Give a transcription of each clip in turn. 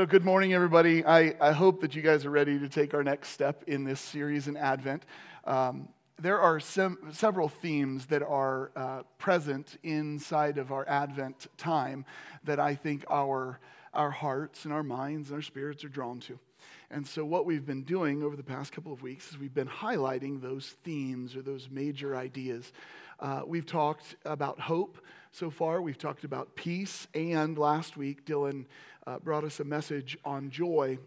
So, good morning, everybody. I, I hope that you guys are ready to take our next step in this series in Advent. Um, there are sem- several themes that are uh, present inside of our Advent time that I think our, our hearts and our minds and our spirits are drawn to. And so, what we've been doing over the past couple of weeks is we've been highlighting those themes or those major ideas. Uh, we've talked about hope so far, we've talked about peace, and last week, Dylan uh, brought us a message on joy.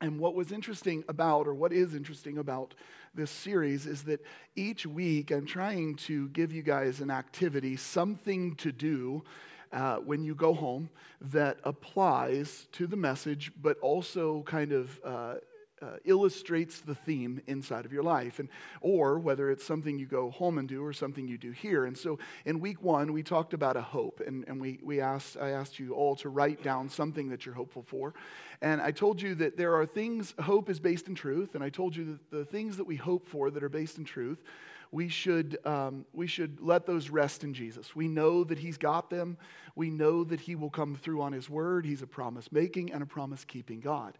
And what was interesting about, or what is interesting about this series, is that each week I'm trying to give you guys an activity, something to do uh, when you go home that applies to the message, but also kind of uh, uh, illustrates the theme inside of your life and or whether it's something you go home and do or something you do here and so in week one we talked about a hope and, and we, we asked i asked you all to write down something that you're hopeful for and i told you that there are things hope is based in truth and i told you that the things that we hope for that are based in truth we should, um, we should let those rest in Jesus. We know that He's got them. We know that He will come through on His word. He's a promise making and a promise keeping God.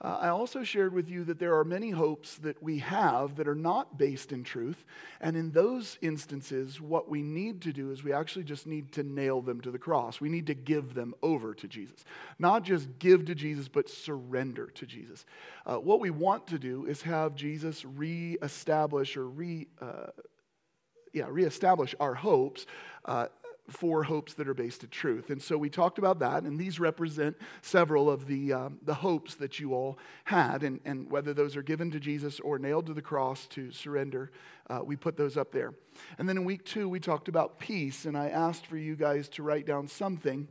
Uh, I also shared with you that there are many hopes that we have that are not based in truth. And in those instances, what we need to do is we actually just need to nail them to the cross. We need to give them over to Jesus. Not just give to Jesus, but surrender to Jesus. Uh, what we want to do is have Jesus reestablish or re. Uh, yeah, reestablish our hopes uh, for hopes that are based in truth. And so we talked about that, and these represent several of the, um, the hopes that you all had. And, and whether those are given to Jesus or nailed to the cross to surrender, uh, we put those up there. And then in week two, we talked about peace, and I asked for you guys to write down something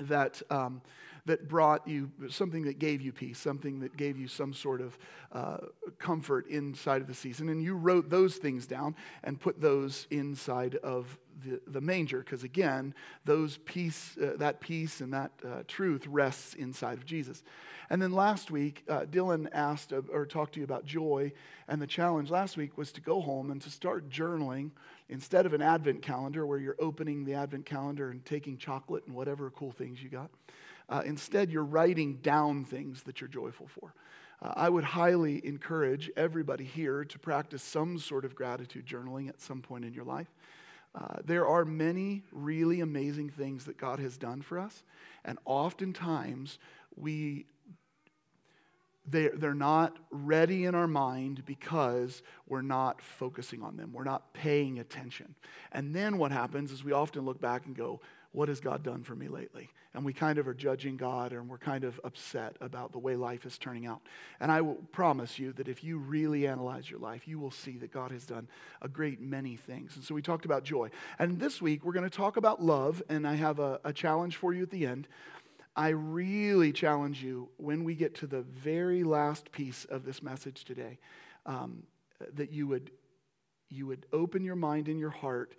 that. Um, that brought you something that gave you peace, something that gave you some sort of uh, comfort inside of the season. And you wrote those things down and put those inside of the, the manger, because again, those peace, uh, that peace and that uh, truth rests inside of Jesus. And then last week, uh, Dylan asked or talked to you about joy, and the challenge last week was to go home and to start journaling instead of an Advent calendar where you're opening the Advent calendar and taking chocolate and whatever cool things you got. Uh, instead, you're writing down things that you're joyful for. Uh, I would highly encourage everybody here to practice some sort of gratitude journaling at some point in your life. Uh, there are many really amazing things that God has done for us, and oftentimes we they, they're not ready in our mind because we're not focusing on them. We're not paying attention. And then what happens is we often look back and go, what has God done for me lately? And we kind of are judging God and we're kind of upset about the way life is turning out. And I will promise you that if you really analyze your life, you will see that God has done a great many things. And so we talked about joy. And this week we're going to talk about love. And I have a, a challenge for you at the end. I really challenge you when we get to the very last piece of this message today um, that you would, you would open your mind and your heart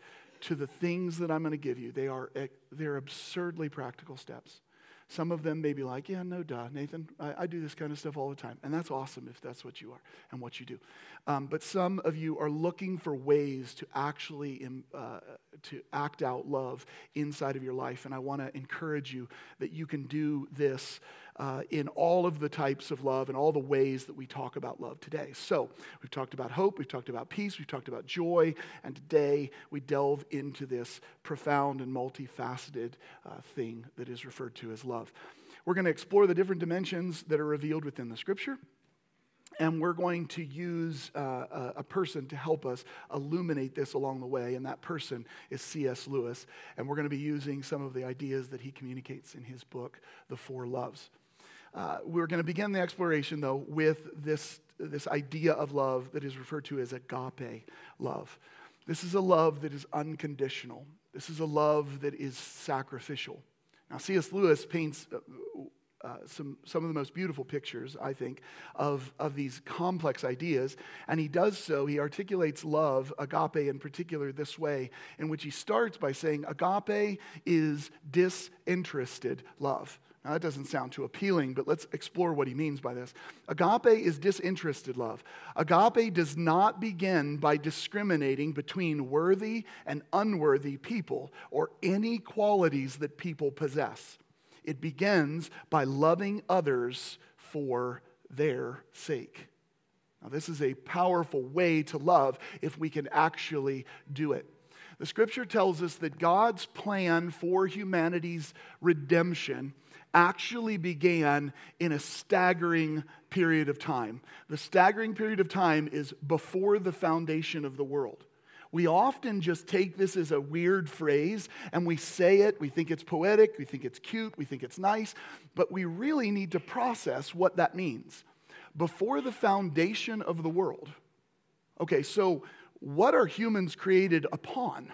to the things that I'm going to give you. They are they're absurdly practical steps. Some of them may be like, yeah, no, duh, Nathan, I, I, do this kind of stuff all the time. And that's awesome if that's what you are and what you do. Um, but some of you are looking for ways to actually uh, to act out love inside of your life. And I want to encourage you that you can do this uh, in all of the types of love and all the ways that we talk about love today. So, we've talked about hope, we've talked about peace, we've talked about joy, and today we delve into this profound and multifaceted uh, thing that is referred to as love. We're going to explore the different dimensions that are revealed within the scripture and we're going to use uh, a person to help us illuminate this along the way, and that person is C.S. Lewis. And we're going to be using some of the ideas that he communicates in his book, The Four Loves. Uh, we're going to begin the exploration, though, with this, this idea of love that is referred to as agape love. This is a love that is unconditional, this is a love that is sacrificial. Now, C.S. Lewis paints uh, uh, some, some of the most beautiful pictures, I think, of, of these complex ideas. And he does so, he articulates love, agape in particular, this way, in which he starts by saying, Agape is disinterested love. Now, that doesn't sound too appealing, but let's explore what he means by this. Agape is disinterested love. Agape does not begin by discriminating between worthy and unworthy people or any qualities that people possess. it begins by loving others for their sake. Now, this is a powerful way to love if we can actually do it. The scripture tells us that God's plan for humanity's redemption actually began in a staggering period of time. The staggering period of time is before the foundation of the world. We often just take this as a weird phrase and we say it. We think it's poetic, we think it's cute, we think it's nice, but we really need to process what that means. Before the foundation of the world. Okay, so what are humans created upon?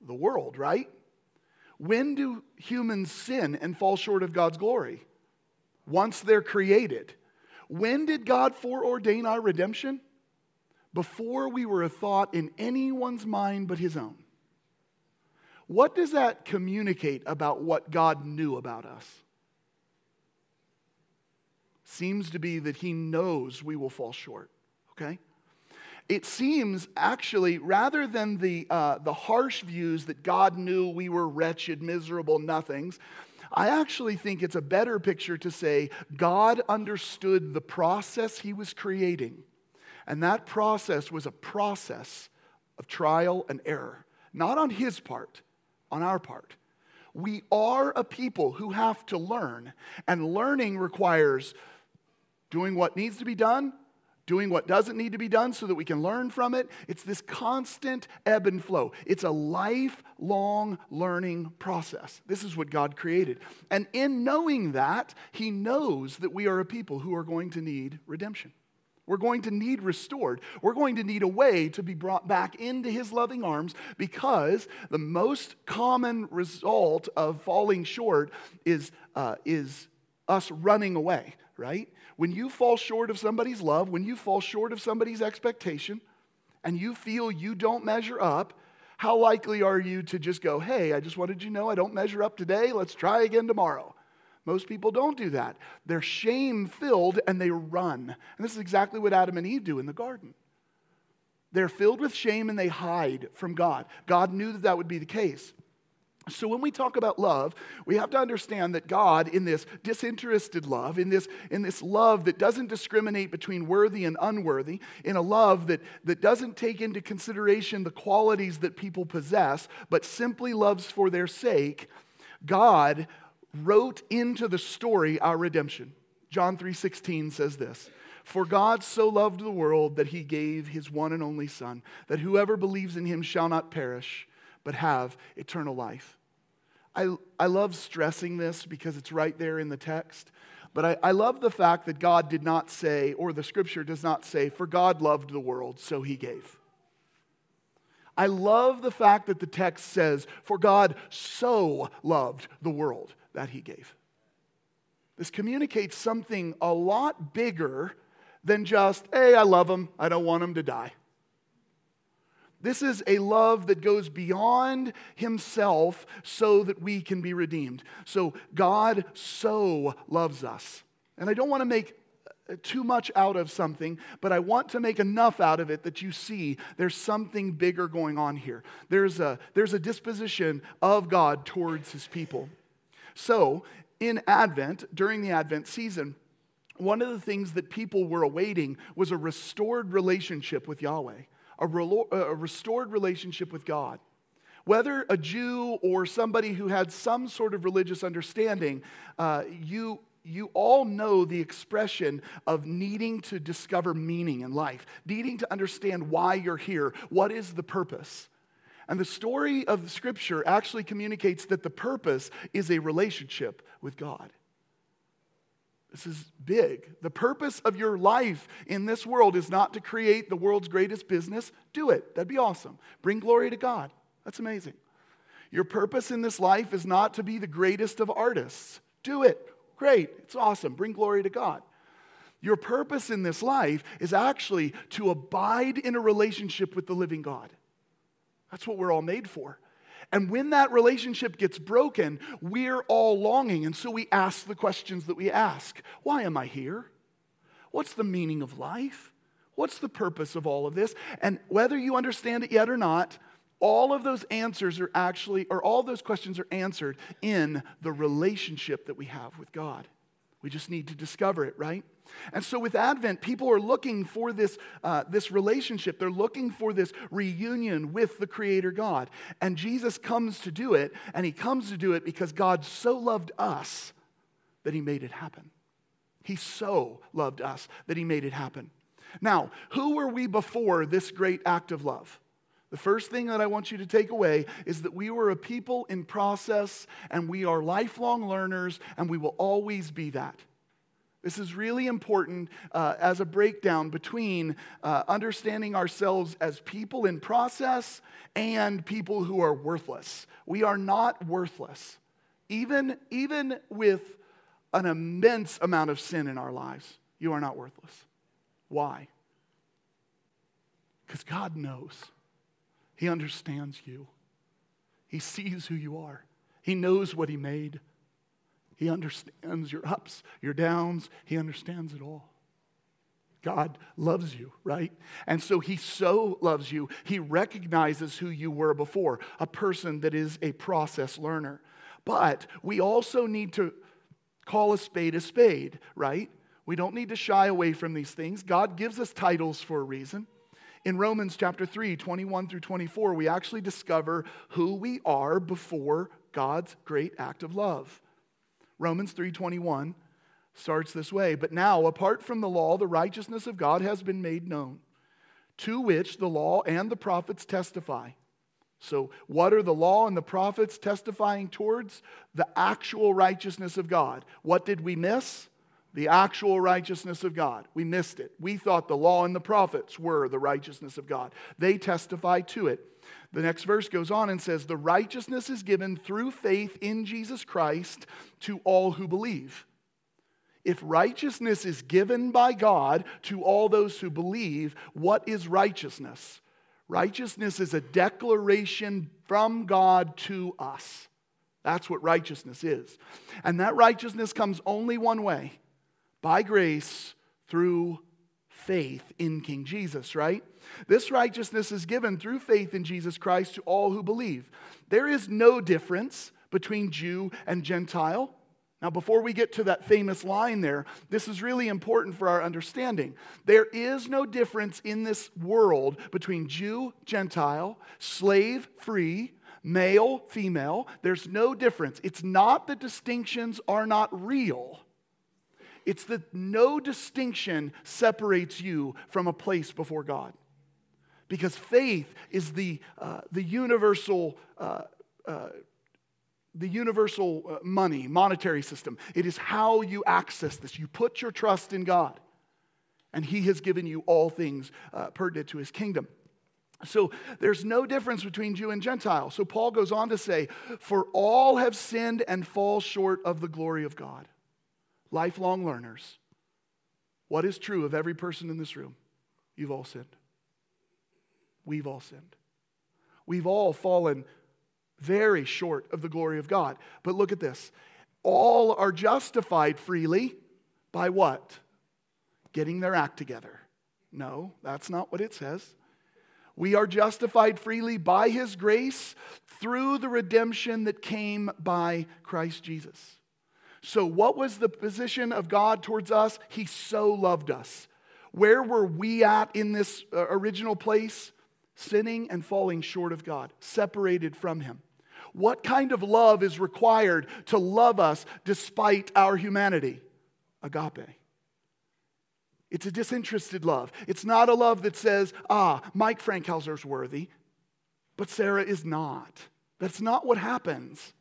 The world, right? When do humans sin and fall short of God's glory? Once they're created. When did God foreordain our redemption? Before we were a thought in anyone's mind but his own. What does that communicate about what God knew about us? Seems to be that he knows we will fall short, okay? It seems actually, rather than the, uh, the harsh views that God knew we were wretched, miserable nothings, I actually think it's a better picture to say God understood the process he was creating. And that process was a process of trial and error, not on his part, on our part. We are a people who have to learn, and learning requires doing what needs to be done doing what doesn't need to be done so that we can learn from it. It's this constant ebb and flow. It's a lifelong learning process. This is what God created. And in knowing that, He knows that we are a people who are going to need redemption. We're going to need restored. We're going to need a way to be brought back into his loving arms because the most common result of falling short is, uh, is us running away, right? When you fall short of somebody's love, when you fall short of somebody's expectation, and you feel you don't measure up, how likely are you to just go, hey, I just wanted you to know I don't measure up today, let's try again tomorrow? Most people don't do that. They're shame filled and they run. And this is exactly what Adam and Eve do in the garden. They're filled with shame and they hide from God. God knew that that would be the case. So, when we talk about love, we have to understand that God, in this disinterested love, in this, in this love that doesn't discriminate between worthy and unworthy, in a love that, that doesn't take into consideration the qualities that people possess, but simply loves for their sake, God wrote into the story our redemption. John 3:16 says this, "For God so loved the world that he gave his one and only son, that whoever believes in him shall not perish, but have eternal life." I, I love stressing this because it's right there in the text. But I, I love the fact that God did not say, or the scripture does not say, for God loved the world, so he gave. I love the fact that the text says, for God so loved the world that he gave. This communicates something a lot bigger than just, hey, I love him, I don't want him to die. This is a love that goes beyond himself so that we can be redeemed. So God so loves us. And I don't want to make uh, too much out of something, but I want to make enough out of it that you see there's something bigger going on here. There's a, there's a disposition of God towards his people. So, in Advent, during the Advent season, one of the things that people were awaiting was a restored relationship with Yahweh a, a restored relationship with God. Whether a Jew or somebody who had some sort of religious understanding, uh, you, you all know the expression of needing to discover meaning in life, needing to understand why you're here, what is the purpose. And the story of the scripture actually communicates that the purpose is a relationship with God. This is big. The purpose of your life in this world is not to create the world's greatest business. Do it. That'd be awesome. Bring glory to God. That's amazing. Your purpose in this life is not to be the greatest of artists. Do it. Great. It's awesome. Bring glory to God. Your purpose in this life is actually to abide in a relationship with the living God. That's what we're all made for. And when that relationship gets broken, we're all longing. And so we ask the questions that we ask Why am I here? What's the meaning of life? What's the purpose of all of this? And whether you understand it yet or not, All of those answers are actually, or all those questions are answered in the relationship that we have with God. We just need to discover it, right? And so with Advent, people are looking for this, uh, this relationship. They're looking for this reunion with the Creator God. And Jesus comes to do it, and He comes to do it because God so loved us that He made it happen. He so loved us that He made it happen. Now, who were we before this great act of love? The first thing that I want you to take away is that we were a people in process and we are lifelong learners and we will always be that. This is really important uh, as a breakdown between uh, understanding ourselves as people in process and people who are worthless. We are not worthless, even, even with an immense amount of sin in our lives. You are not worthless. Why? Because God knows. He understands you. He sees who you are. He knows what He made. He understands your ups, your downs. He understands it all. God loves you, right? And so He so loves you, He recognizes who you were before, a person that is a process learner. But we also need to call a spade a spade, right? We don't need to shy away from these things. God gives us titles for a reason. In Romans chapter 3, 21 through 24, we actually discover who we are before God's great act of love. Romans 3:21 starts this way, but now apart from the law the righteousness of God has been made known, to which the law and the prophets testify. So, what are the law and the prophets testifying towards? The actual righteousness of God. What did we miss? The actual righteousness of God. We missed it. We thought the law and the prophets were the righteousness of God. They testify to it. The next verse goes on and says, The righteousness is given through faith in Jesus Christ to all who believe. If righteousness is given by God to all those who believe, what is righteousness? Righteousness is a declaration from God to us. That's what righteousness is. And that righteousness comes only one way by grace through faith in King Jesus, right? This righteousness is given through faith in Jesus Christ to all who believe. There is no difference between Jew and Gentile. Now, before we get to that famous line there, this is really important for our understanding. There is no difference in this world between Jew, Gentile, slave, free, male, female. There's no difference. It's not that distinctions are not real. It's that no distinction separates you from a place before God. Because faith is the, uh, the universal. Uh, uh, the universal uh, money, monetary system. It is how you access this. You put your trust in God, and He has given you all things uh, pertinent to His kingdom. So there's no difference between Jew and Gentile. So Paul goes on to say, For all have sinned and fall short of the glory of God lifelong learners, what is true of every person in this room? You've all sinned. We've all sinned. We've all fallen very short of the glory of God. But look at this all are justified freely by what? Getting their act together. No, that's not what it says. We are justified freely by his grace through the redemption that came by Christ Jesus. So, what was the position of God towards us? He so loved us. Where were we at in this uh, original place? Sinning and falling short of God, separated from Him. What kind of love is required to love us despite our humanity? Agape. It's a disinterested love. It's not a love that says, ah, Mike Frankhauser's worthy, but Sarah is not. That's not what happens.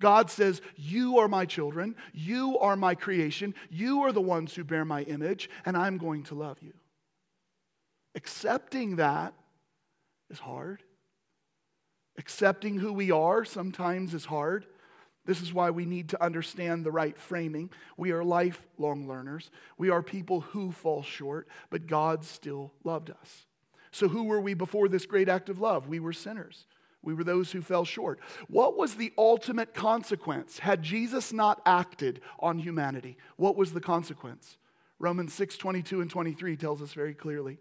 God says, You are my children. You are my creation. You are the ones who bear my image, and I'm going to love you. Accepting that is hard. Accepting who we are sometimes is hard. This is why we need to understand the right framing. We are lifelong learners. We are people who fall short, but God still loved us. So, who were we before this great act of love? We were sinners. We were those who fell short. What was the ultimate consequence? Had Jesus not acted on humanity, what was the consequence? Romans 6 22 and 23 tells us very clearly.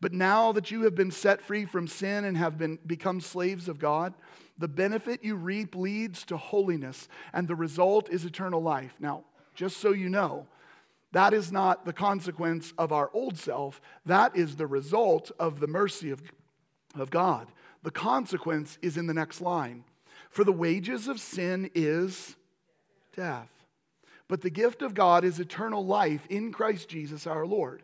But now that you have been set free from sin and have been, become slaves of God, the benefit you reap leads to holiness, and the result is eternal life. Now, just so you know, that is not the consequence of our old self. That is the result of the mercy of, of God. The consequence is in the next line. For the wages of sin is death. But the gift of God is eternal life in Christ Jesus our Lord.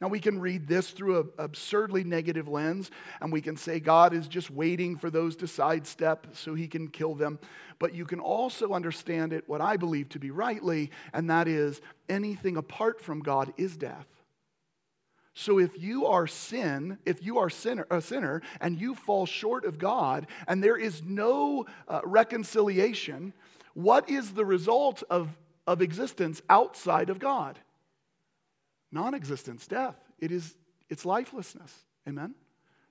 Now, we can read this through an absurdly negative lens, and we can say God is just waiting for those to sidestep so he can kill them. But you can also understand it, what I believe to be rightly, and that is anything apart from God is death. So if you are sin, if you are sinner, a sinner and you fall short of God and there is no uh, reconciliation, what is the result of, of existence outside of God? Non-existence, death. It is it's lifelessness. Amen.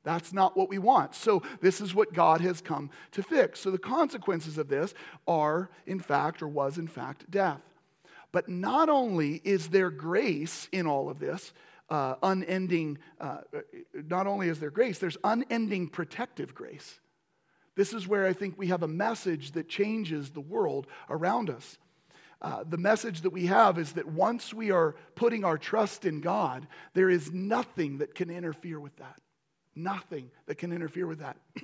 That's not what we want. So, this is what God has come to fix. So, the consequences of this are, in fact, or was, in fact, death. But not only is there grace in all of this, uh, unending, uh, not only is there grace, there's unending protective grace. This is where I think we have a message that changes the world around us. Uh, the message that we have is that once we are putting our trust in God, there is nothing that can interfere with that. Nothing that can interfere with that.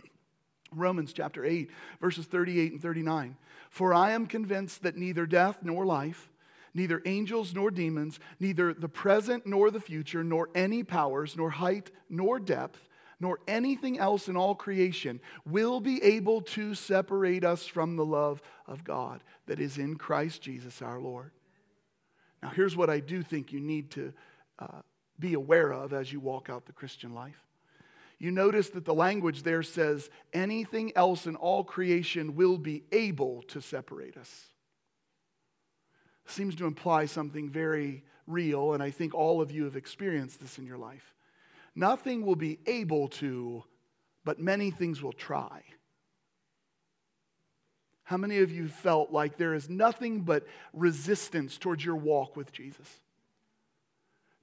Romans chapter 8, verses 38 and 39. For I am convinced that neither death nor life, neither angels nor demons, neither the present nor the future, nor any powers, nor height nor depth, nor anything else in all creation will be able to separate us from the love of God that is in Christ Jesus our Lord. Now, here's what I do think you need to uh, be aware of as you walk out the Christian life. You notice that the language there says, anything else in all creation will be able to separate us. Seems to imply something very real, and I think all of you have experienced this in your life. Nothing will be able to, but many things will try. How many of you felt like there is nothing but resistance towards your walk with Jesus?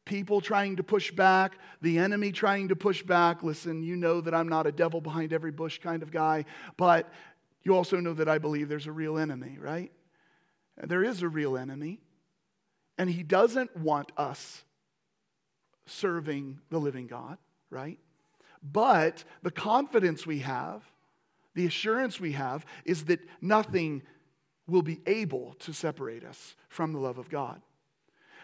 People trying to push back, the enemy trying to push back. Listen, you know that I'm not a devil behind every bush kind of guy, but you also know that I believe there's a real enemy, right? There is a real enemy, and he doesn't want us serving the living God, right? But the confidence we have, the assurance we have, is that nothing will be able to separate us from the love of God.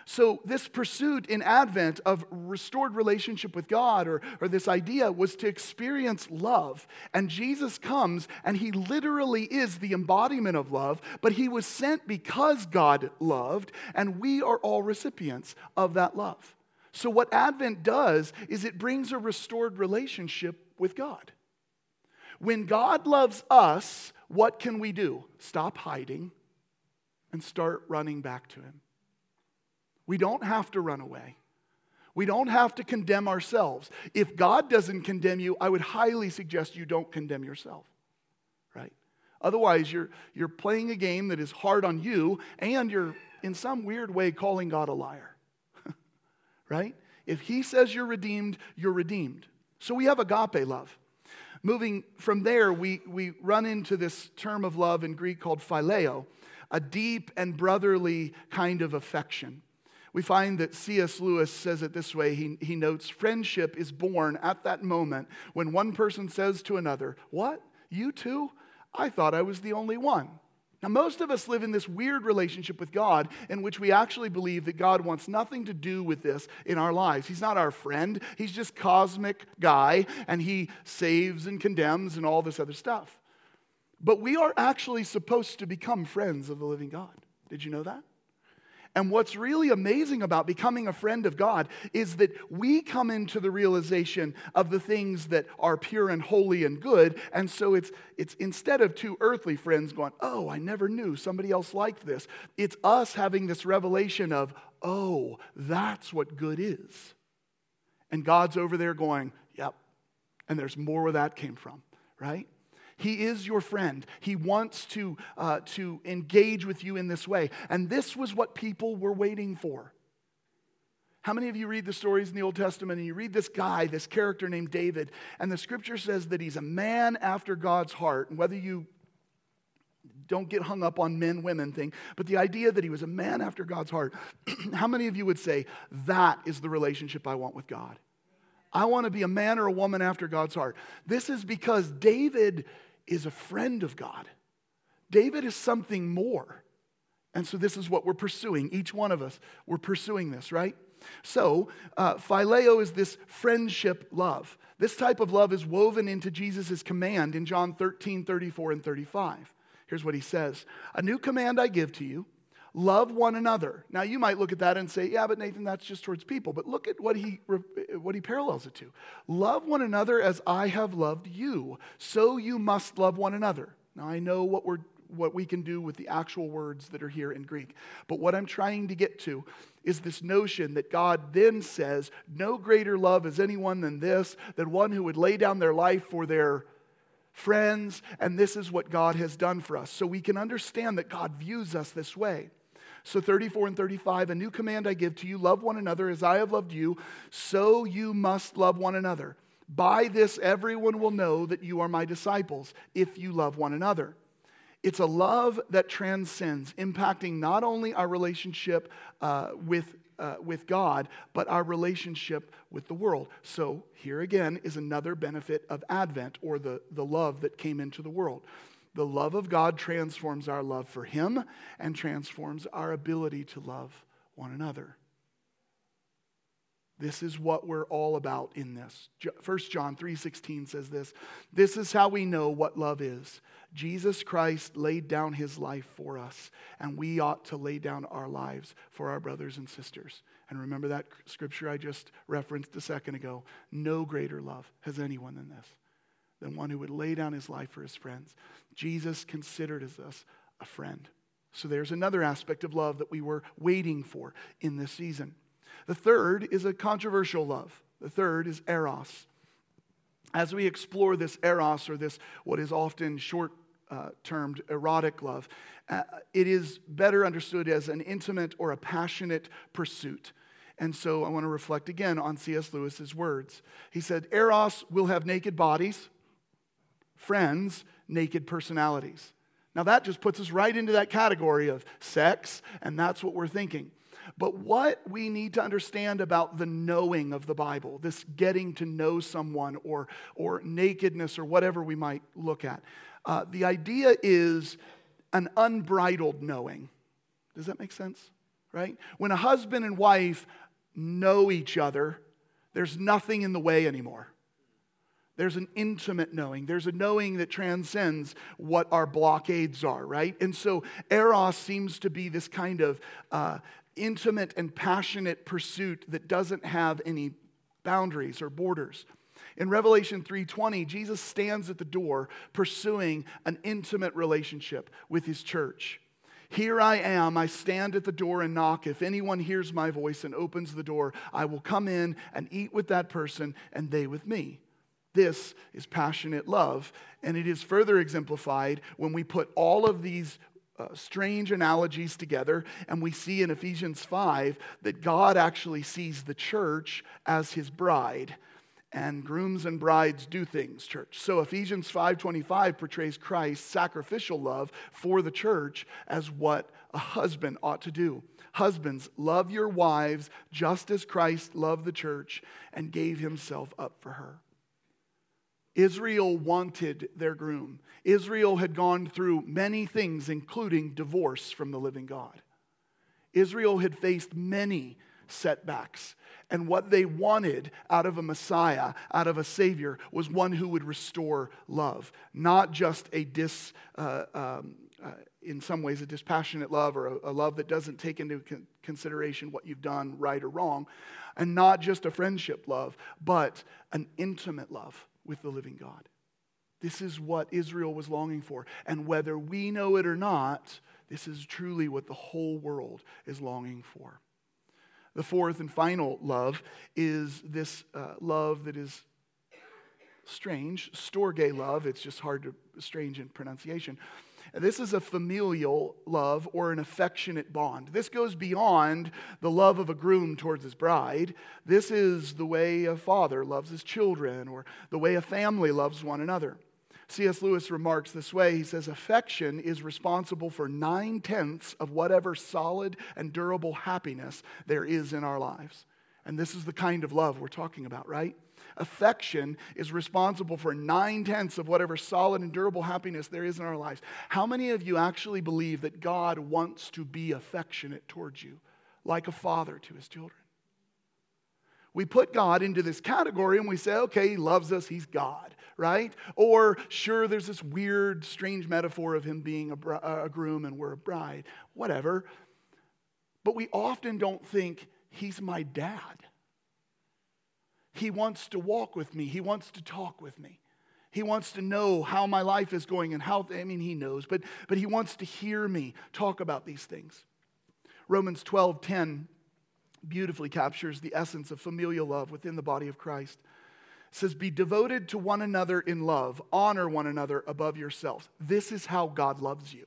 So, this pursuit in Advent of restored relationship with God, or, or this idea, was to experience love. And Jesus comes, and he literally is the embodiment of love, but he was sent because God loved, and we are all recipients of that love. So, what Advent does is it brings a restored relationship with God. When God loves us, what can we do? Stop hiding and start running back to Him. We don't have to run away. We don't have to condemn ourselves. If God doesn't condemn you, I would highly suggest you don't condemn yourself, right? Otherwise, you're, you're playing a game that is hard on you, and you're in some weird way calling God a liar right? If he says you're redeemed, you're redeemed. So we have agape love. Moving from there, we, we run into this term of love in Greek called phileo, a deep and brotherly kind of affection. We find that C.S. Lewis says it this way. He, he notes, Friendship is born at that moment when one person says to another, What? You too? I thought I was the only one. Now, most of us live in this weird relationship with God in which we actually believe that God wants nothing to do with this in our lives. He's not our friend, He's just cosmic guy, and He saves and condemns and all this other stuff. But we are actually supposed to become friends of the living God. Did you know that? And what's really amazing about becoming a friend of God is that we come into the realization of the things that are pure and holy and good. And so it's, it's instead of two earthly friends going, Oh, I never knew somebody else liked this, it's us having this revelation of, Oh, that's what good is. And God's over there going, Yep. And there's more where that came from, right? He is your friend. He wants to, uh, to engage with you in this way. And this was what people were waiting for. How many of you read the stories in the Old Testament and you read this guy, this character named David, and the scripture says that he's a man after God's heart? And whether you don't get hung up on men women thing, but the idea that he was a man after God's heart, how many of you would say that is the relationship I want with God? I want to be a man or a woman after God's heart. This is because David is a friend of God. David is something more. And so this is what we're pursuing. Each one of us, we're pursuing this, right? So, uh, phileo is this friendship love. This type of love is woven into Jesus' command in John 13, 34, and 35. Here's what he says A new command I give to you love one another. Now, you might look at that and say, yeah, but Nathan, that's just towards people. But look at what he, what he parallels it to. Love one another as I have loved you, so you must love one another. Now, I know what, we're, what we can do with the actual words that are here in Greek, but what I'm trying to get to is this notion that God then says, No greater love is anyone than this, than one who would lay down their life for their friends, and this is what God has done for us. So we can understand that God views us this way. So, 34 and 35, a new command I give to you love one another as I have loved you, so you must love one another. By this, everyone will know that you are my disciples if you love one another. It's a love that transcends, impacting not only our relationship uh, with, uh, with God, but our relationship with the world. So, here again is another benefit of Advent or the, the love that came into the world. The love of God transforms our love for Him and transforms our ability to love one another. This is what we're all about in this. 1 John 3:16 says this, this is how we know what love is. Jesus Christ laid down his life for us, and we ought to lay down our lives for our brothers and sisters. And remember that scripture I just referenced a second ago. No greater love has anyone than this than one who would lay down his life for his friends. Jesus considered us a friend. So there's another aspect of love that we were waiting for in this season. The third is a controversial love. The third is eros. As we explore this eros, or this what is often short uh, termed erotic love, uh, it is better understood as an intimate or a passionate pursuit. And so I want to reflect again on C.S. Lewis's words. He said, Eros will have naked bodies, friends naked personalities. Now, that just puts us right into that category of sex, and that's what we're thinking. But what we need to understand about the knowing of the Bible, this getting to know someone or, or nakedness or whatever we might look at, uh, the idea is an unbridled knowing. Does that make sense? Right? When a husband and wife know each other, there's nothing in the way anymore. There's an intimate knowing. There's a knowing that transcends what our blockades are, right? And so Eros seems to be this kind of uh, intimate and passionate pursuit that doesn't have any boundaries or borders. In Revelation 3:20, Jesus stands at the door pursuing an intimate relationship with his church. Here I am, I stand at the door and knock. If anyone hears my voice and opens the door, I will come in and eat with that person and they with me. This is passionate love. And it is further exemplified when we put all of these uh, strange analogies together, and we see in Ephesians 5 that God actually sees the church as his bride. And grooms and brides do things, church. So Ephesians 5:25 portrays Christ's sacrificial love for the church as what a husband ought to do. Husbands, love your wives just as Christ loved the church and gave himself up for her. Israel wanted their groom. Israel had gone through many things, including divorce from the living God. Israel had faced many setbacks. And what they wanted out of a Messiah, out of a Savior, was one who would restore love, not just a dis, uh, um, uh, in some ways, a dispassionate love or a, a love that doesn't take into con- consideration what you've done right or wrong, and not just a friendship love, but an intimate love with the living God. This is what Israel was longing for. And whether we know it or not, this is truly what the whole world is longing for. The fourth and final love is this uh, love that is strange, storge love. It's just hard to, strange in pronunciation. This is a familial love or an affectionate bond. This goes beyond the love of a groom towards his bride. This is the way a father loves his children or the way a family loves one another. C.S. Lewis remarks this way He says, Affection is responsible for nine tenths of whatever solid and durable happiness there is in our lives. And this is the kind of love we're talking about, right? Affection is responsible for nine tenths of whatever solid and durable happiness there is in our lives. How many of you actually believe that God wants to be affectionate towards you, like a father to his children? We put God into this category and we say, okay, he loves us, he's God, right? Or, sure, there's this weird, strange metaphor of him being a, br- a groom and we're a bride, whatever. But we often don't think he's my dad. He wants to walk with me, He wants to talk with me. He wants to know how my life is going and how, I mean, He knows, but, but He wants to hear me talk about these things. Romans 12 10 beautifully captures the essence of familial love within the body of Christ. It says, Be devoted to one another in love, honor one another above yourselves. This is how God loves you.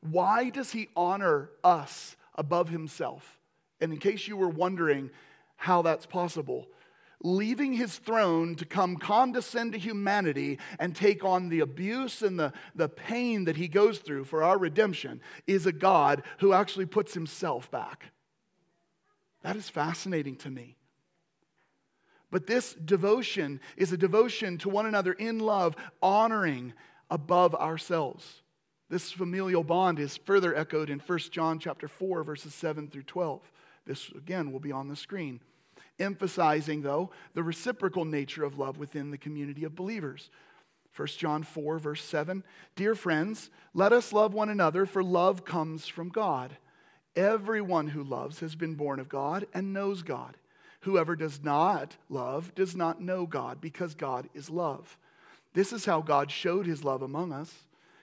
Why does He honor us above Himself? And in case you were wondering how that's possible, leaving his throne to come condescend to humanity and take on the abuse and the, the pain that he goes through for our redemption is a God who actually puts himself back. That is fascinating to me. But this devotion is a devotion to one another in love, honoring above ourselves. This familial bond is further echoed in 1 John chapter 4 verses 7 through 12. This, again, will be on the screen. Emphasizing, though, the reciprocal nature of love within the community of believers. 1 John 4, verse 7 Dear friends, let us love one another, for love comes from God. Everyone who loves has been born of God and knows God. Whoever does not love does not know God, because God is love. This is how God showed his love among us.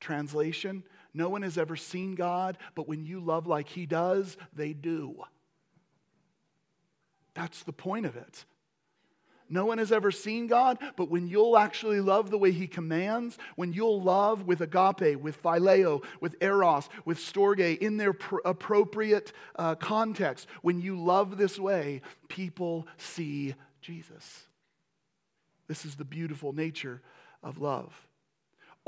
Translation no one has ever seen God, but when you love like He does, they do. That's the point of it. No one has ever seen God, but when you'll actually love the way He commands, when you'll love with agape, with phileo, with eros, with storge, in their pr- appropriate uh, context, when you love this way, people see Jesus. This is the beautiful nature of love.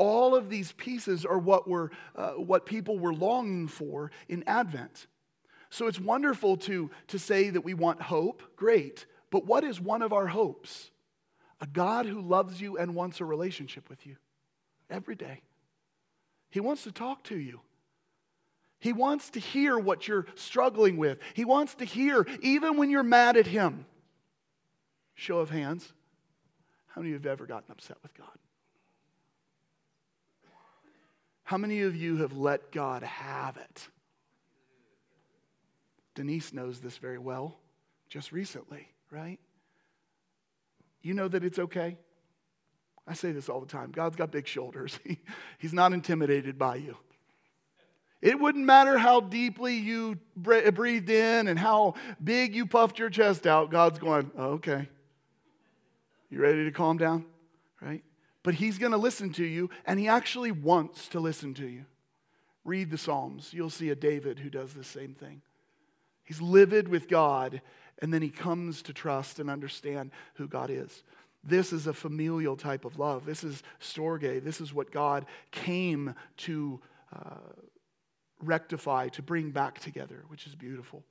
All of these pieces are what, were, uh, what people were longing for in Advent. So it's wonderful to, to say that we want hope, great. But what is one of our hopes? A God who loves you and wants a relationship with you every day. He wants to talk to you. He wants to hear what you're struggling with. He wants to hear even when you're mad at Him. Show of hands. How many of you have ever gotten upset with God? How many of you have let God have it? Denise knows this very well just recently, right? You know that it's okay? I say this all the time God's got big shoulders, he, He's not intimidated by you. It wouldn't matter how deeply you breathed in and how big you puffed your chest out. God's going, oh, okay. You ready to calm down? Right? But he's going to listen to you, and he actually wants to listen to you. Read the Psalms. You'll see a David who does the same thing. He's livid with God, and then he comes to trust and understand who God is. This is a familial type of love. This is storge. This is what God came to uh, rectify, to bring back together, which is beautiful.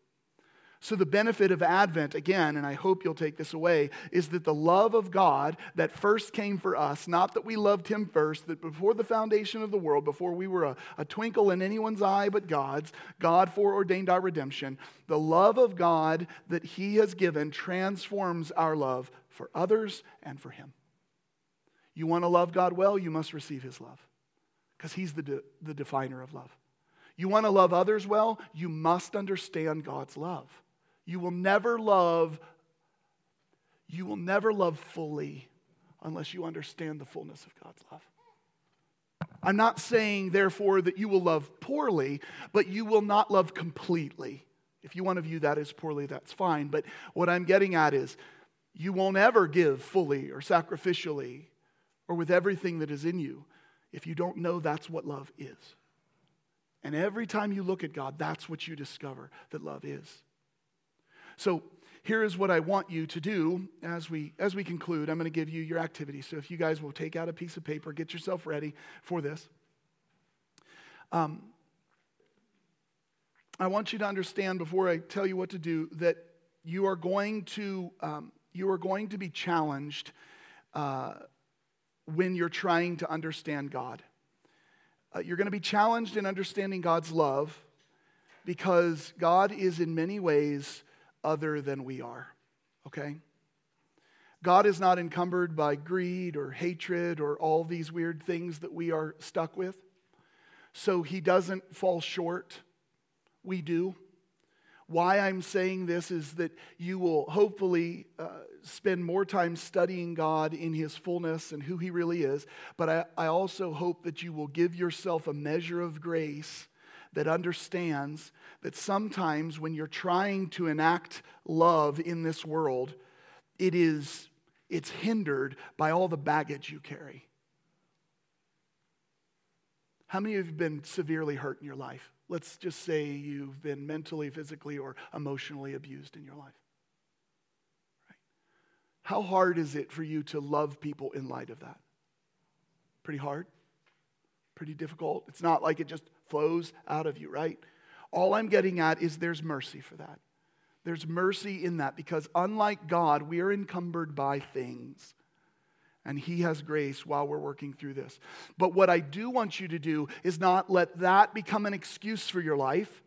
So, the benefit of Advent, again, and I hope you'll take this away, is that the love of God that first came for us, not that we loved Him first, that before the foundation of the world, before we were a, a twinkle in anyone's eye but God's, God foreordained our redemption, the love of God that He has given transforms our love for others and for Him. You want to love God well, you must receive his love because he's the, de- the definer of love. You want to love others well, you must understand God's love. You will never love you will never love fully unless you understand the fullness of God's love. I'm not saying, therefore, that you will love poorly, but you will not love completely. If you want to view that as poorly, that's fine. But what I'm getting at is you won't ever give fully or sacrificially or with everything that is in you if you don't know that's what love is. And every time you look at God, that's what you discover that love is. So here is what I want you to do as we as we conclude. I'm going to give you your activity. So if you guys will take out a piece of paper, get yourself ready for this. Um, I want you to understand before I tell you what to do that you are going to um, you are going to be challenged uh, when you're trying to understand God. Uh, you're going to be challenged in understanding God's love because God is in many ways other than we are, okay? God is not encumbered by greed or hatred or all these weird things that we are stuck with. So he doesn't fall short. We do. Why I'm saying this is that you will hopefully uh, spend more time studying God in His fullness and who He really is. But I, I also hope that you will give yourself a measure of grace that understands that sometimes when you're trying to enact love in this world, it is it's hindered by all the baggage you carry. How many of you have been severely hurt in your life? Let's just say you've been mentally, physically, or emotionally abused in your life. Right? How hard is it for you to love people in light of that? Pretty hard? Pretty difficult? It's not like it just flows out of you, right? All I'm getting at is there's mercy for that. There's mercy in that because, unlike God, we are encumbered by things. And He has grace while we're working through this. But what I do want you to do is not let that become an excuse for your life.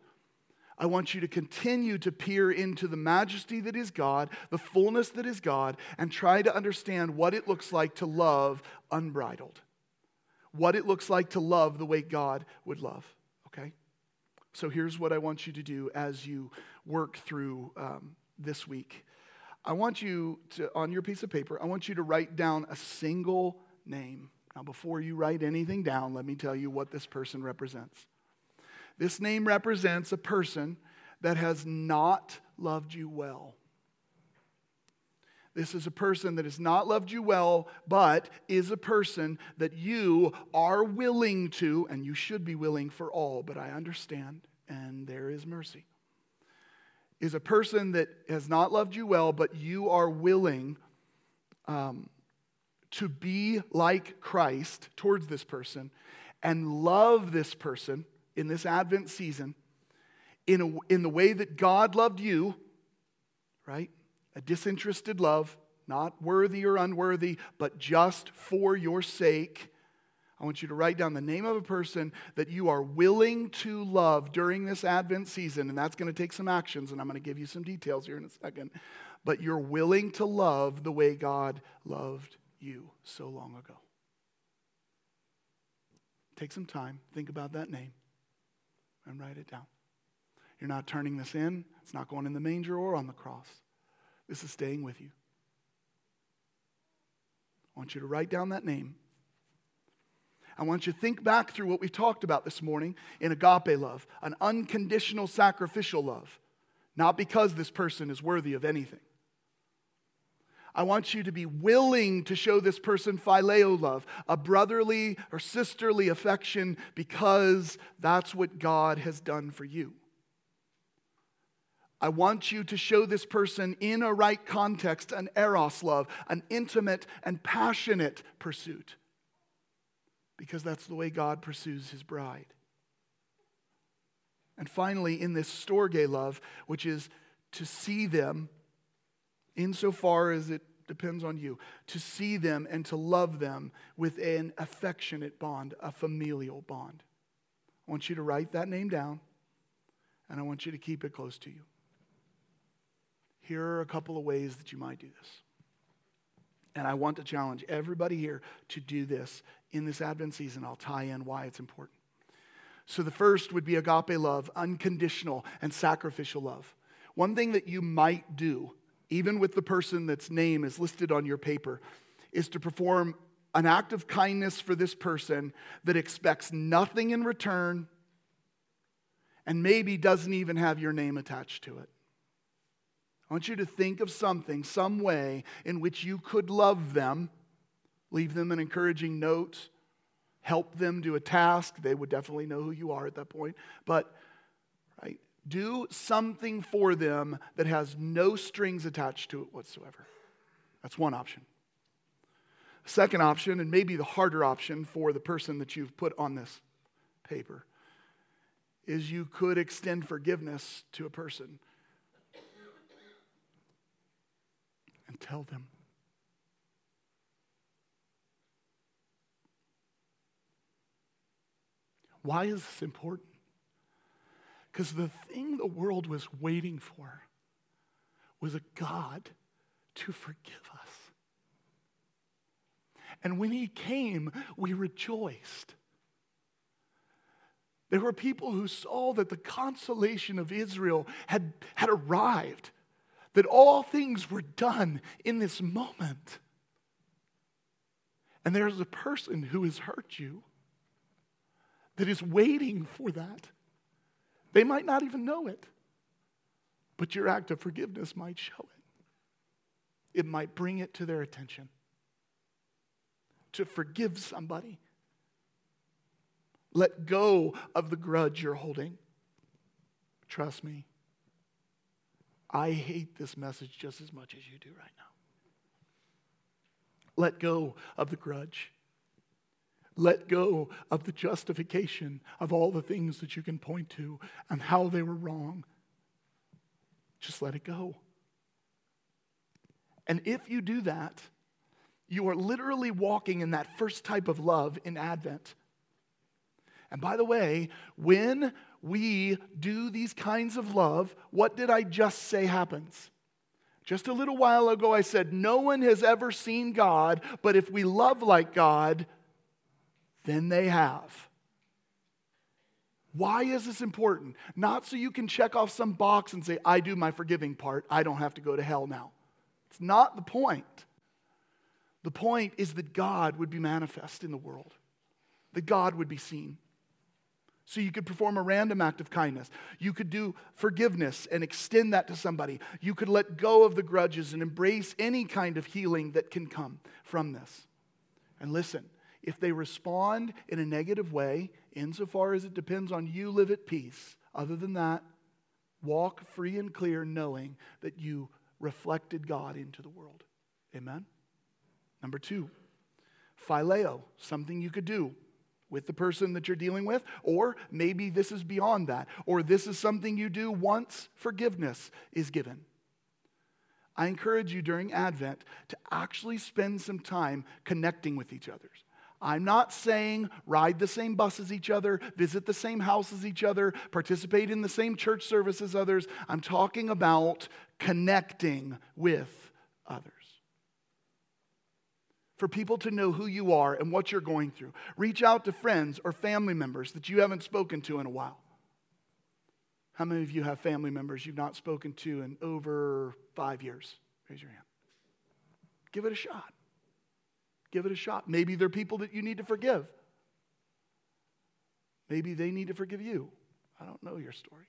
I want you to continue to peer into the majesty that is God, the fullness that is God, and try to understand what it looks like to love unbridled. What it looks like to love the way God would love? So here's what I want you to do as you work through um, this week. I want you to, on your piece of paper, I want you to write down a single name. Now, before you write anything down, let me tell you what this person represents. This name represents a person that has not loved you well. This is a person that has not loved you well, but is a person that you are willing to, and you should be willing for all, but I understand, and there is mercy. Is a person that has not loved you well, but you are willing um, to be like Christ towards this person and love this person in this Advent season in, a, in the way that God loved you, right? A disinterested love, not worthy or unworthy, but just for your sake. I want you to write down the name of a person that you are willing to love during this Advent season, and that's going to take some actions, and I'm going to give you some details here in a second. But you're willing to love the way God loved you so long ago. Take some time, think about that name, and write it down. You're not turning this in, it's not going in the manger or on the cross. This is staying with you. I want you to write down that name. I want you to think back through what we talked about this morning in agape love, an unconditional sacrificial love, not because this person is worthy of anything. I want you to be willing to show this person phileo love, a brotherly or sisterly affection, because that's what God has done for you. I want you to show this person in a right context an eros love, an intimate and passionate pursuit, because that's the way God pursues his bride. And finally, in this storge love, which is to see them insofar as it depends on you, to see them and to love them with an affectionate bond, a familial bond. I want you to write that name down, and I want you to keep it close to you. Here are a couple of ways that you might do this. And I want to challenge everybody here to do this in this Advent season. I'll tie in why it's important. So, the first would be agape love, unconditional and sacrificial love. One thing that you might do, even with the person that's name is listed on your paper, is to perform an act of kindness for this person that expects nothing in return and maybe doesn't even have your name attached to it. I want you to think of something, some way in which you could love them, leave them an encouraging note, help them do a task. They would definitely know who you are at that point. But, right, do something for them that has no strings attached to it whatsoever. That's one option. Second option, and maybe the harder option for the person that you've put on this paper, is you could extend forgiveness to a person and tell them. Why is this important? Because the thing the world was waiting for was a God to forgive us. And when he came, we rejoiced. There were people who saw that the consolation of Israel had, had arrived that all things were done in this moment. And there's a person who has hurt you that is waiting for that. They might not even know it, but your act of forgiveness might show it. It might bring it to their attention. To forgive somebody. Let go of the grudge you're holding. Trust me, I hate this message just as much as you do right now. Let go of the grudge. Let go of the justification of all the things that you can point to and how they were wrong. Just let it go. And if you do that, you are literally walking in that first type of love in Advent. And by the way, when we do these kinds of love, what did I just say happens? Just a little while ago, I said, No one has ever seen God, but if we love like God, then they have. Why is this important? Not so you can check off some box and say, I do my forgiving part, I don't have to go to hell now. It's not the point. The point is that God would be manifest in the world, that God would be seen. So you could perform a random act of kindness. You could do forgiveness and extend that to somebody. You could let go of the grudges and embrace any kind of healing that can come from this. And listen, if they respond in a negative way, insofar as it depends on you, live at peace. Other than that, walk free and clear, knowing that you reflected God into the world. Amen? Number two, phileo, something you could do with the person that you're dealing with, or maybe this is beyond that, or this is something you do once forgiveness is given. I encourage you during Advent to actually spend some time connecting with each other. I'm not saying ride the same bus as each other, visit the same house as each other, participate in the same church service as others. I'm talking about connecting with others for people to know who you are and what you're going through. Reach out to friends or family members that you haven't spoken to in a while. How many of you have family members you've not spoken to in over five years? Raise your hand. Give it a shot. Give it a shot. Maybe they're people that you need to forgive. Maybe they need to forgive you. I don't know your story,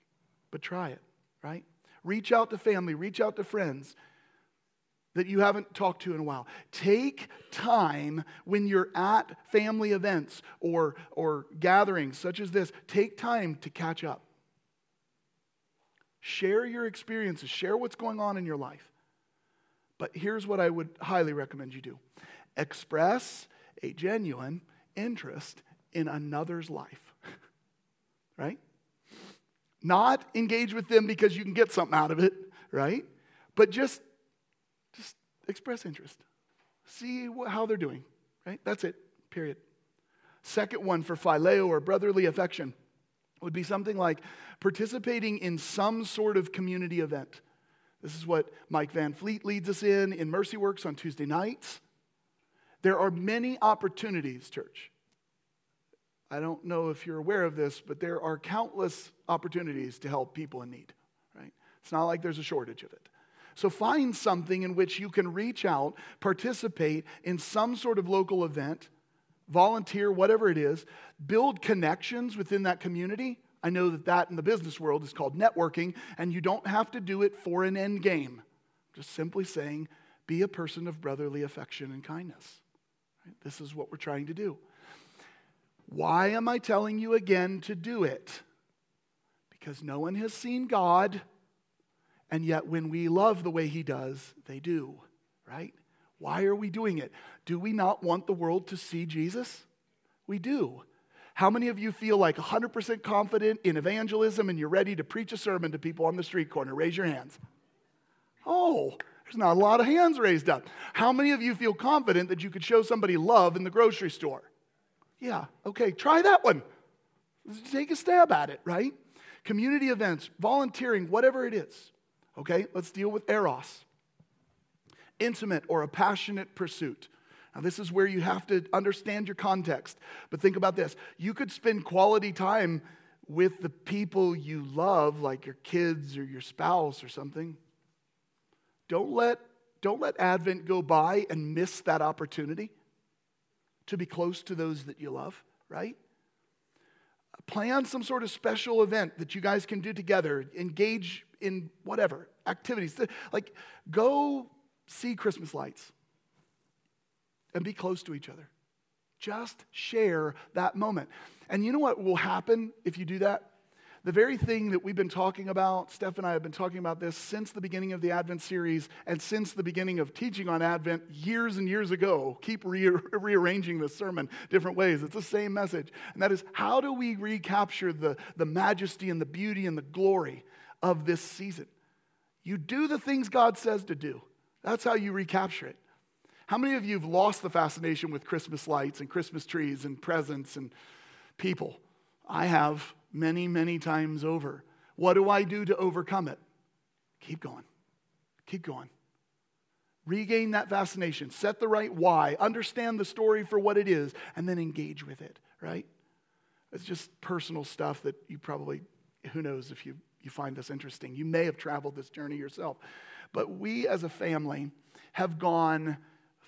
but try it, right? Reach out to family, reach out to friends that you haven't talked to in a while. Take time when you're at family events or, or gatherings such as this, take time to catch up. Share your experiences, share what's going on in your life. But here's what I would highly recommend you do express a genuine interest in another's life, right? Not engage with them because you can get something out of it, right? But just express interest. See how they're doing, right? That's it, period. Second one for phileo or brotherly affection would be something like participating in some sort of community event. This is what Mike Van Fleet leads us in in Mercy Works on Tuesday nights. There are many opportunities, church. I don't know if you're aware of this, but there are countless opportunities to help people in need, right? It's not like there's a shortage of it. So find something in which you can reach out, participate in some sort of local event, volunteer, whatever it is, build connections within that community. I know that that in the business world is called networking, and you don't have to do it for an end game. Just simply saying, be a person of brotherly affection and kindness. This is what we're trying to do. Why am I telling you again to do it? Because no one has seen God, and yet when we love the way He does, they do, right? Why are we doing it? Do we not want the world to see Jesus? We do. How many of you feel like 100% confident in evangelism and you're ready to preach a sermon to people on the street corner? Raise your hands. Oh, there's not a lot of hands raised up. How many of you feel confident that you could show somebody love in the grocery store? Yeah, okay, try that one. Take a stab at it, right? Community events, volunteering, whatever it is. Okay, let's deal with eros. Intimate or a passionate pursuit. Now, this is where you have to understand your context. But think about this you could spend quality time with the people you love, like your kids or your spouse or something. Don't let, don't let Advent go by and miss that opportunity to be close to those that you love, right? Plan some sort of special event that you guys can do together. Engage in whatever activities. Like, go see Christmas lights and be close to each other. Just share that moment. And you know what will happen if you do that? The very thing that we've been talking about, Steph and I have been talking about this since the beginning of the Advent series and since the beginning of teaching on Advent years and years ago. Keep re- rearranging the sermon different ways. It's the same message. And that is how do we recapture the, the majesty and the beauty and the glory of this season? You do the things God says to do. That's how you recapture it. How many of you have lost the fascination with Christmas lights and Christmas trees and presents and people? I have many, many times over. What do I do to overcome it? Keep going. Keep going. Regain that fascination. Set the right why. Understand the story for what it is, and then engage with it, right? It's just personal stuff that you probably, who knows if you, you find this interesting. You may have traveled this journey yourself. But we as a family have gone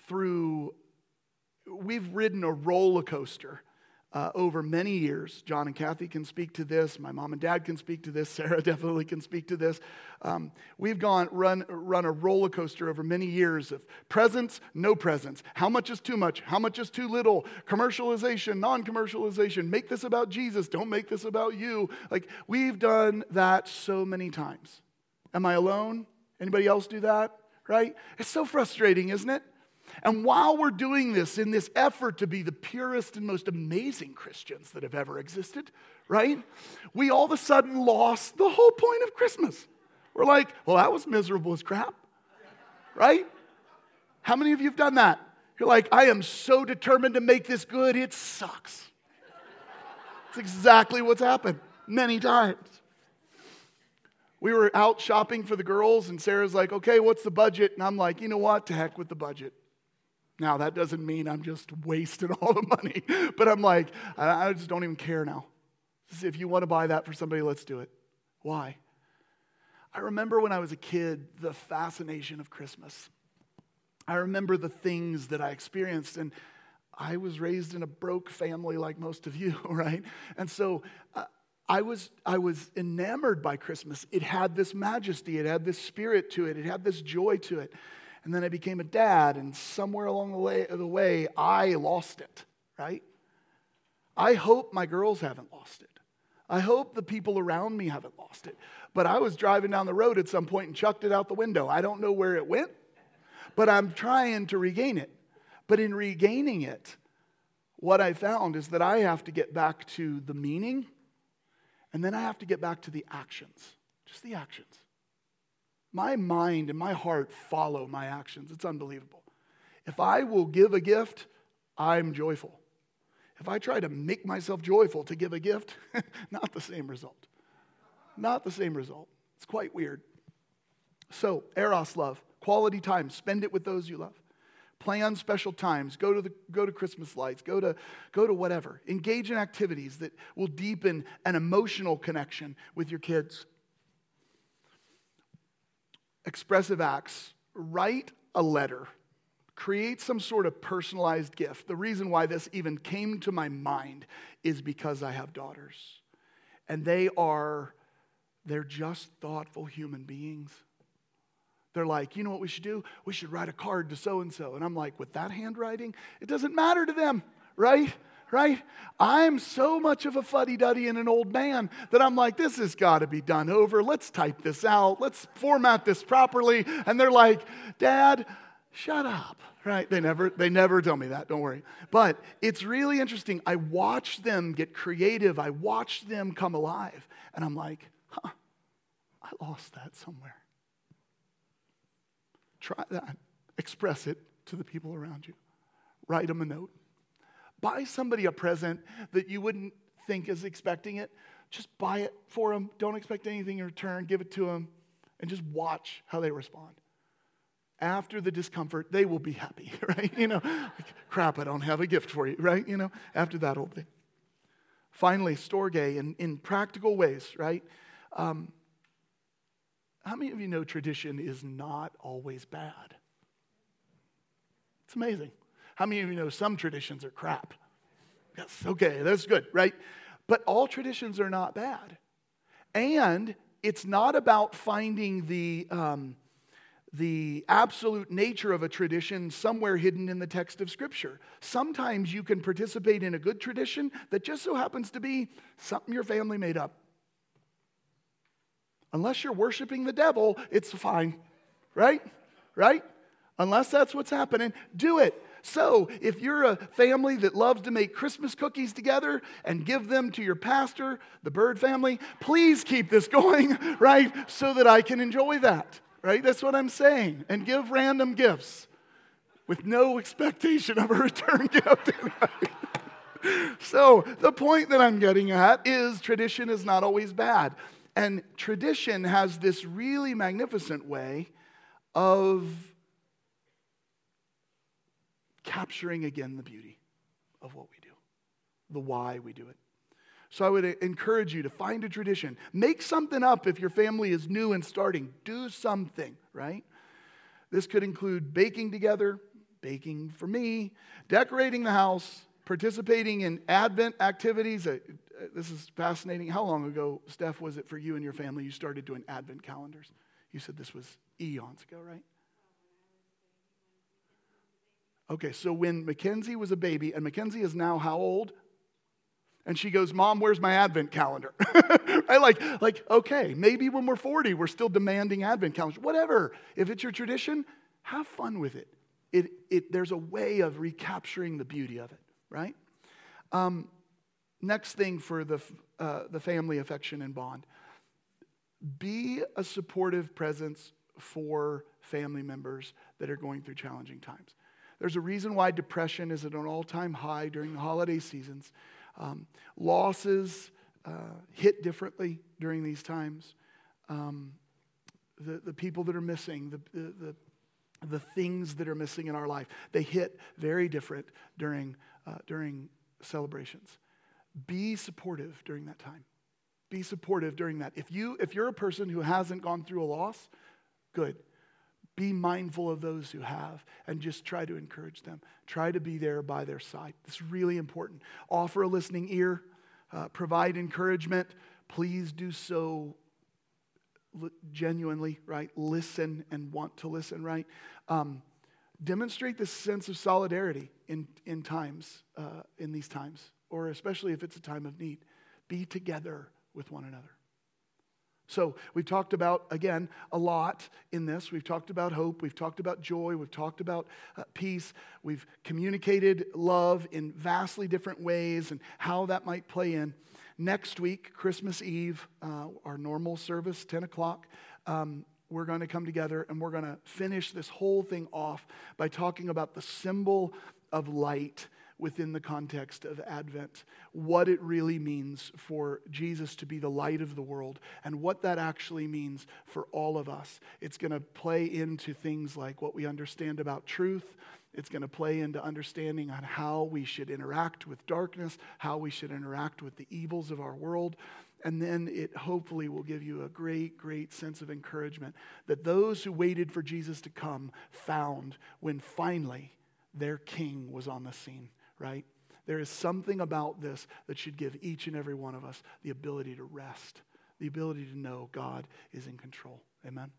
through, we've ridden a roller coaster uh, over many years. John and Kathy can speak to this. My mom and dad can speak to this. Sarah definitely can speak to this. Um, we've gone run run a roller coaster over many years of presence, no presence. How much is too much? How much is too little? Commercialization, non-commercialization. Make this about Jesus. Don't make this about you. Like we've done that so many times. Am I alone? Anybody else do that? Right? It's so frustrating, isn't it? And while we're doing this in this effort to be the purest and most amazing Christians that have ever existed, right? We all of a sudden lost the whole point of Christmas. We're like, well, that was miserable as crap, right? How many of you have done that? You're like, I am so determined to make this good, it sucks. It's exactly what's happened many times. We were out shopping for the girls, and Sarah's like, okay, what's the budget? And I'm like, you know what? To heck with the budget. Now, that doesn't mean I'm just wasting all the money, but I'm like, I just don't even care now. If you want to buy that for somebody, let's do it. Why? I remember when I was a kid, the fascination of Christmas. I remember the things that I experienced, and I was raised in a broke family like most of you, right? And so uh, I was, I was enamored by Christmas. It had this majesty, it had this spirit to it, it had this joy to it. And then I became a dad, and somewhere along the way, the way I lost it, right? I hope my girls haven't lost it. I hope the people around me haven't lost it. But I was driving down the road at some point and chucked it out the window. I don't know where it went, but I'm trying to regain it. But in regaining it, what I found is that I have to get back to the meaning, and then I have to get back to the actions, just the actions. My mind and my heart follow my actions. It's unbelievable. If I will give a gift, I'm joyful. If I try to make myself joyful to give a gift, not the same result. Not the same result. It's quite weird. So, Eros love, quality time, spend it with those you love. Plan special times. Go to, the, go to Christmas lights. Go to, go to whatever. Engage in activities that will deepen an emotional connection with your kids. Expressive acts. Write a letter. Create some sort of personalized gift. The reason why this even came to my mind is because I have daughters. And they are, they're just thoughtful human beings. They're like, you know what we should do? We should write a card to so and so. And I'm like, with that handwriting, it doesn't matter to them, right? Right? I'm so much of a fuddy duddy and an old man that I'm like, this has got to be done over. Let's type this out. Let's format this properly. And they're like, Dad, shut up right they never they never tell me that don't worry but it's really interesting i watch them get creative i watch them come alive and i'm like huh i lost that somewhere Try that. Express it to the people around you. Write them a note. Buy somebody a present that you wouldn't think is expecting it. Just buy it for them. Don't expect anything in return. Give it to them and just watch how they respond. After the discomfort, they will be happy, right? You know, like, crap, I don't have a gift for you, right? You know, after that whole thing. Finally, Storge in, in practical ways, right? Um, how many of you know tradition is not always bad? It's amazing. How many of you know some traditions are crap? Yes, okay, that's good, right? But all traditions are not bad. And it's not about finding the, um, the absolute nature of a tradition somewhere hidden in the text of Scripture. Sometimes you can participate in a good tradition that just so happens to be something your family made up. Unless you're worshiping the devil, it's fine, right? Right? Unless that's what's happening, do it. So, if you're a family that loves to make Christmas cookies together and give them to your pastor, the Bird family, please keep this going, right? So that I can enjoy that, right? That's what I'm saying. And give random gifts with no expectation of a return gift. so, the point that I'm getting at is tradition is not always bad. And tradition has this really magnificent way of capturing again the beauty of what we do, the why we do it. So I would encourage you to find a tradition. Make something up if your family is new and starting. Do something, right? This could include baking together, baking for me, decorating the house, participating in Advent activities. Uh, this is fascinating. How long ago, Steph, was it for you and your family you started doing Advent calendars? You said this was eons ago, right? Okay, so when Mackenzie was a baby, and Mackenzie is now how old? And she goes, Mom, where's my Advent calendar? I like, like, okay, maybe when we're 40, we're still demanding Advent calendars. Whatever. If it's your tradition, have fun with it. It, it. There's a way of recapturing the beauty of it right? Um, next thing for the, uh, the family affection and bond be a supportive presence for family members that are going through challenging times. There's a reason why depression is at an all time high during the holiday seasons. Um, losses uh, hit differently during these times. Um, the, the people that are missing, the, the, the things that are missing in our life. They hit very different during, uh, during celebrations. Be supportive during that time. Be supportive during that. If, you, if you're a person who hasn't gone through a loss, good. Be mindful of those who have and just try to encourage them. Try to be there by their side. It's really important. Offer a listening ear, uh, provide encouragement. Please do so genuinely, right? Listen and want to listen, right? Um, demonstrate this sense of solidarity in, in times, uh, in these times, or especially if it's a time of need. Be together with one another. So, we've talked about, again, a lot in this. We've talked about hope. We've talked about joy. We've talked about uh, peace. We've communicated love in vastly different ways and how that might play in. Next week, Christmas Eve, uh, our normal service, 10 o'clock, um, we're going to come together and we're going to finish this whole thing off by talking about the symbol of light, within the context of Advent, what it really means for Jesus to be the light of the world, and what that actually means for all of us. It's going to play into things like what we understand about truth. It's going to play into understanding on how we should interact with darkness, how we should interact with the evils of our world. And then it hopefully will give you a great, great sense of encouragement that those who waited for Jesus to come found when finally their king was on the scene, right? There is something about this that should give each and every one of us the ability to rest, the ability to know God is in control. Amen.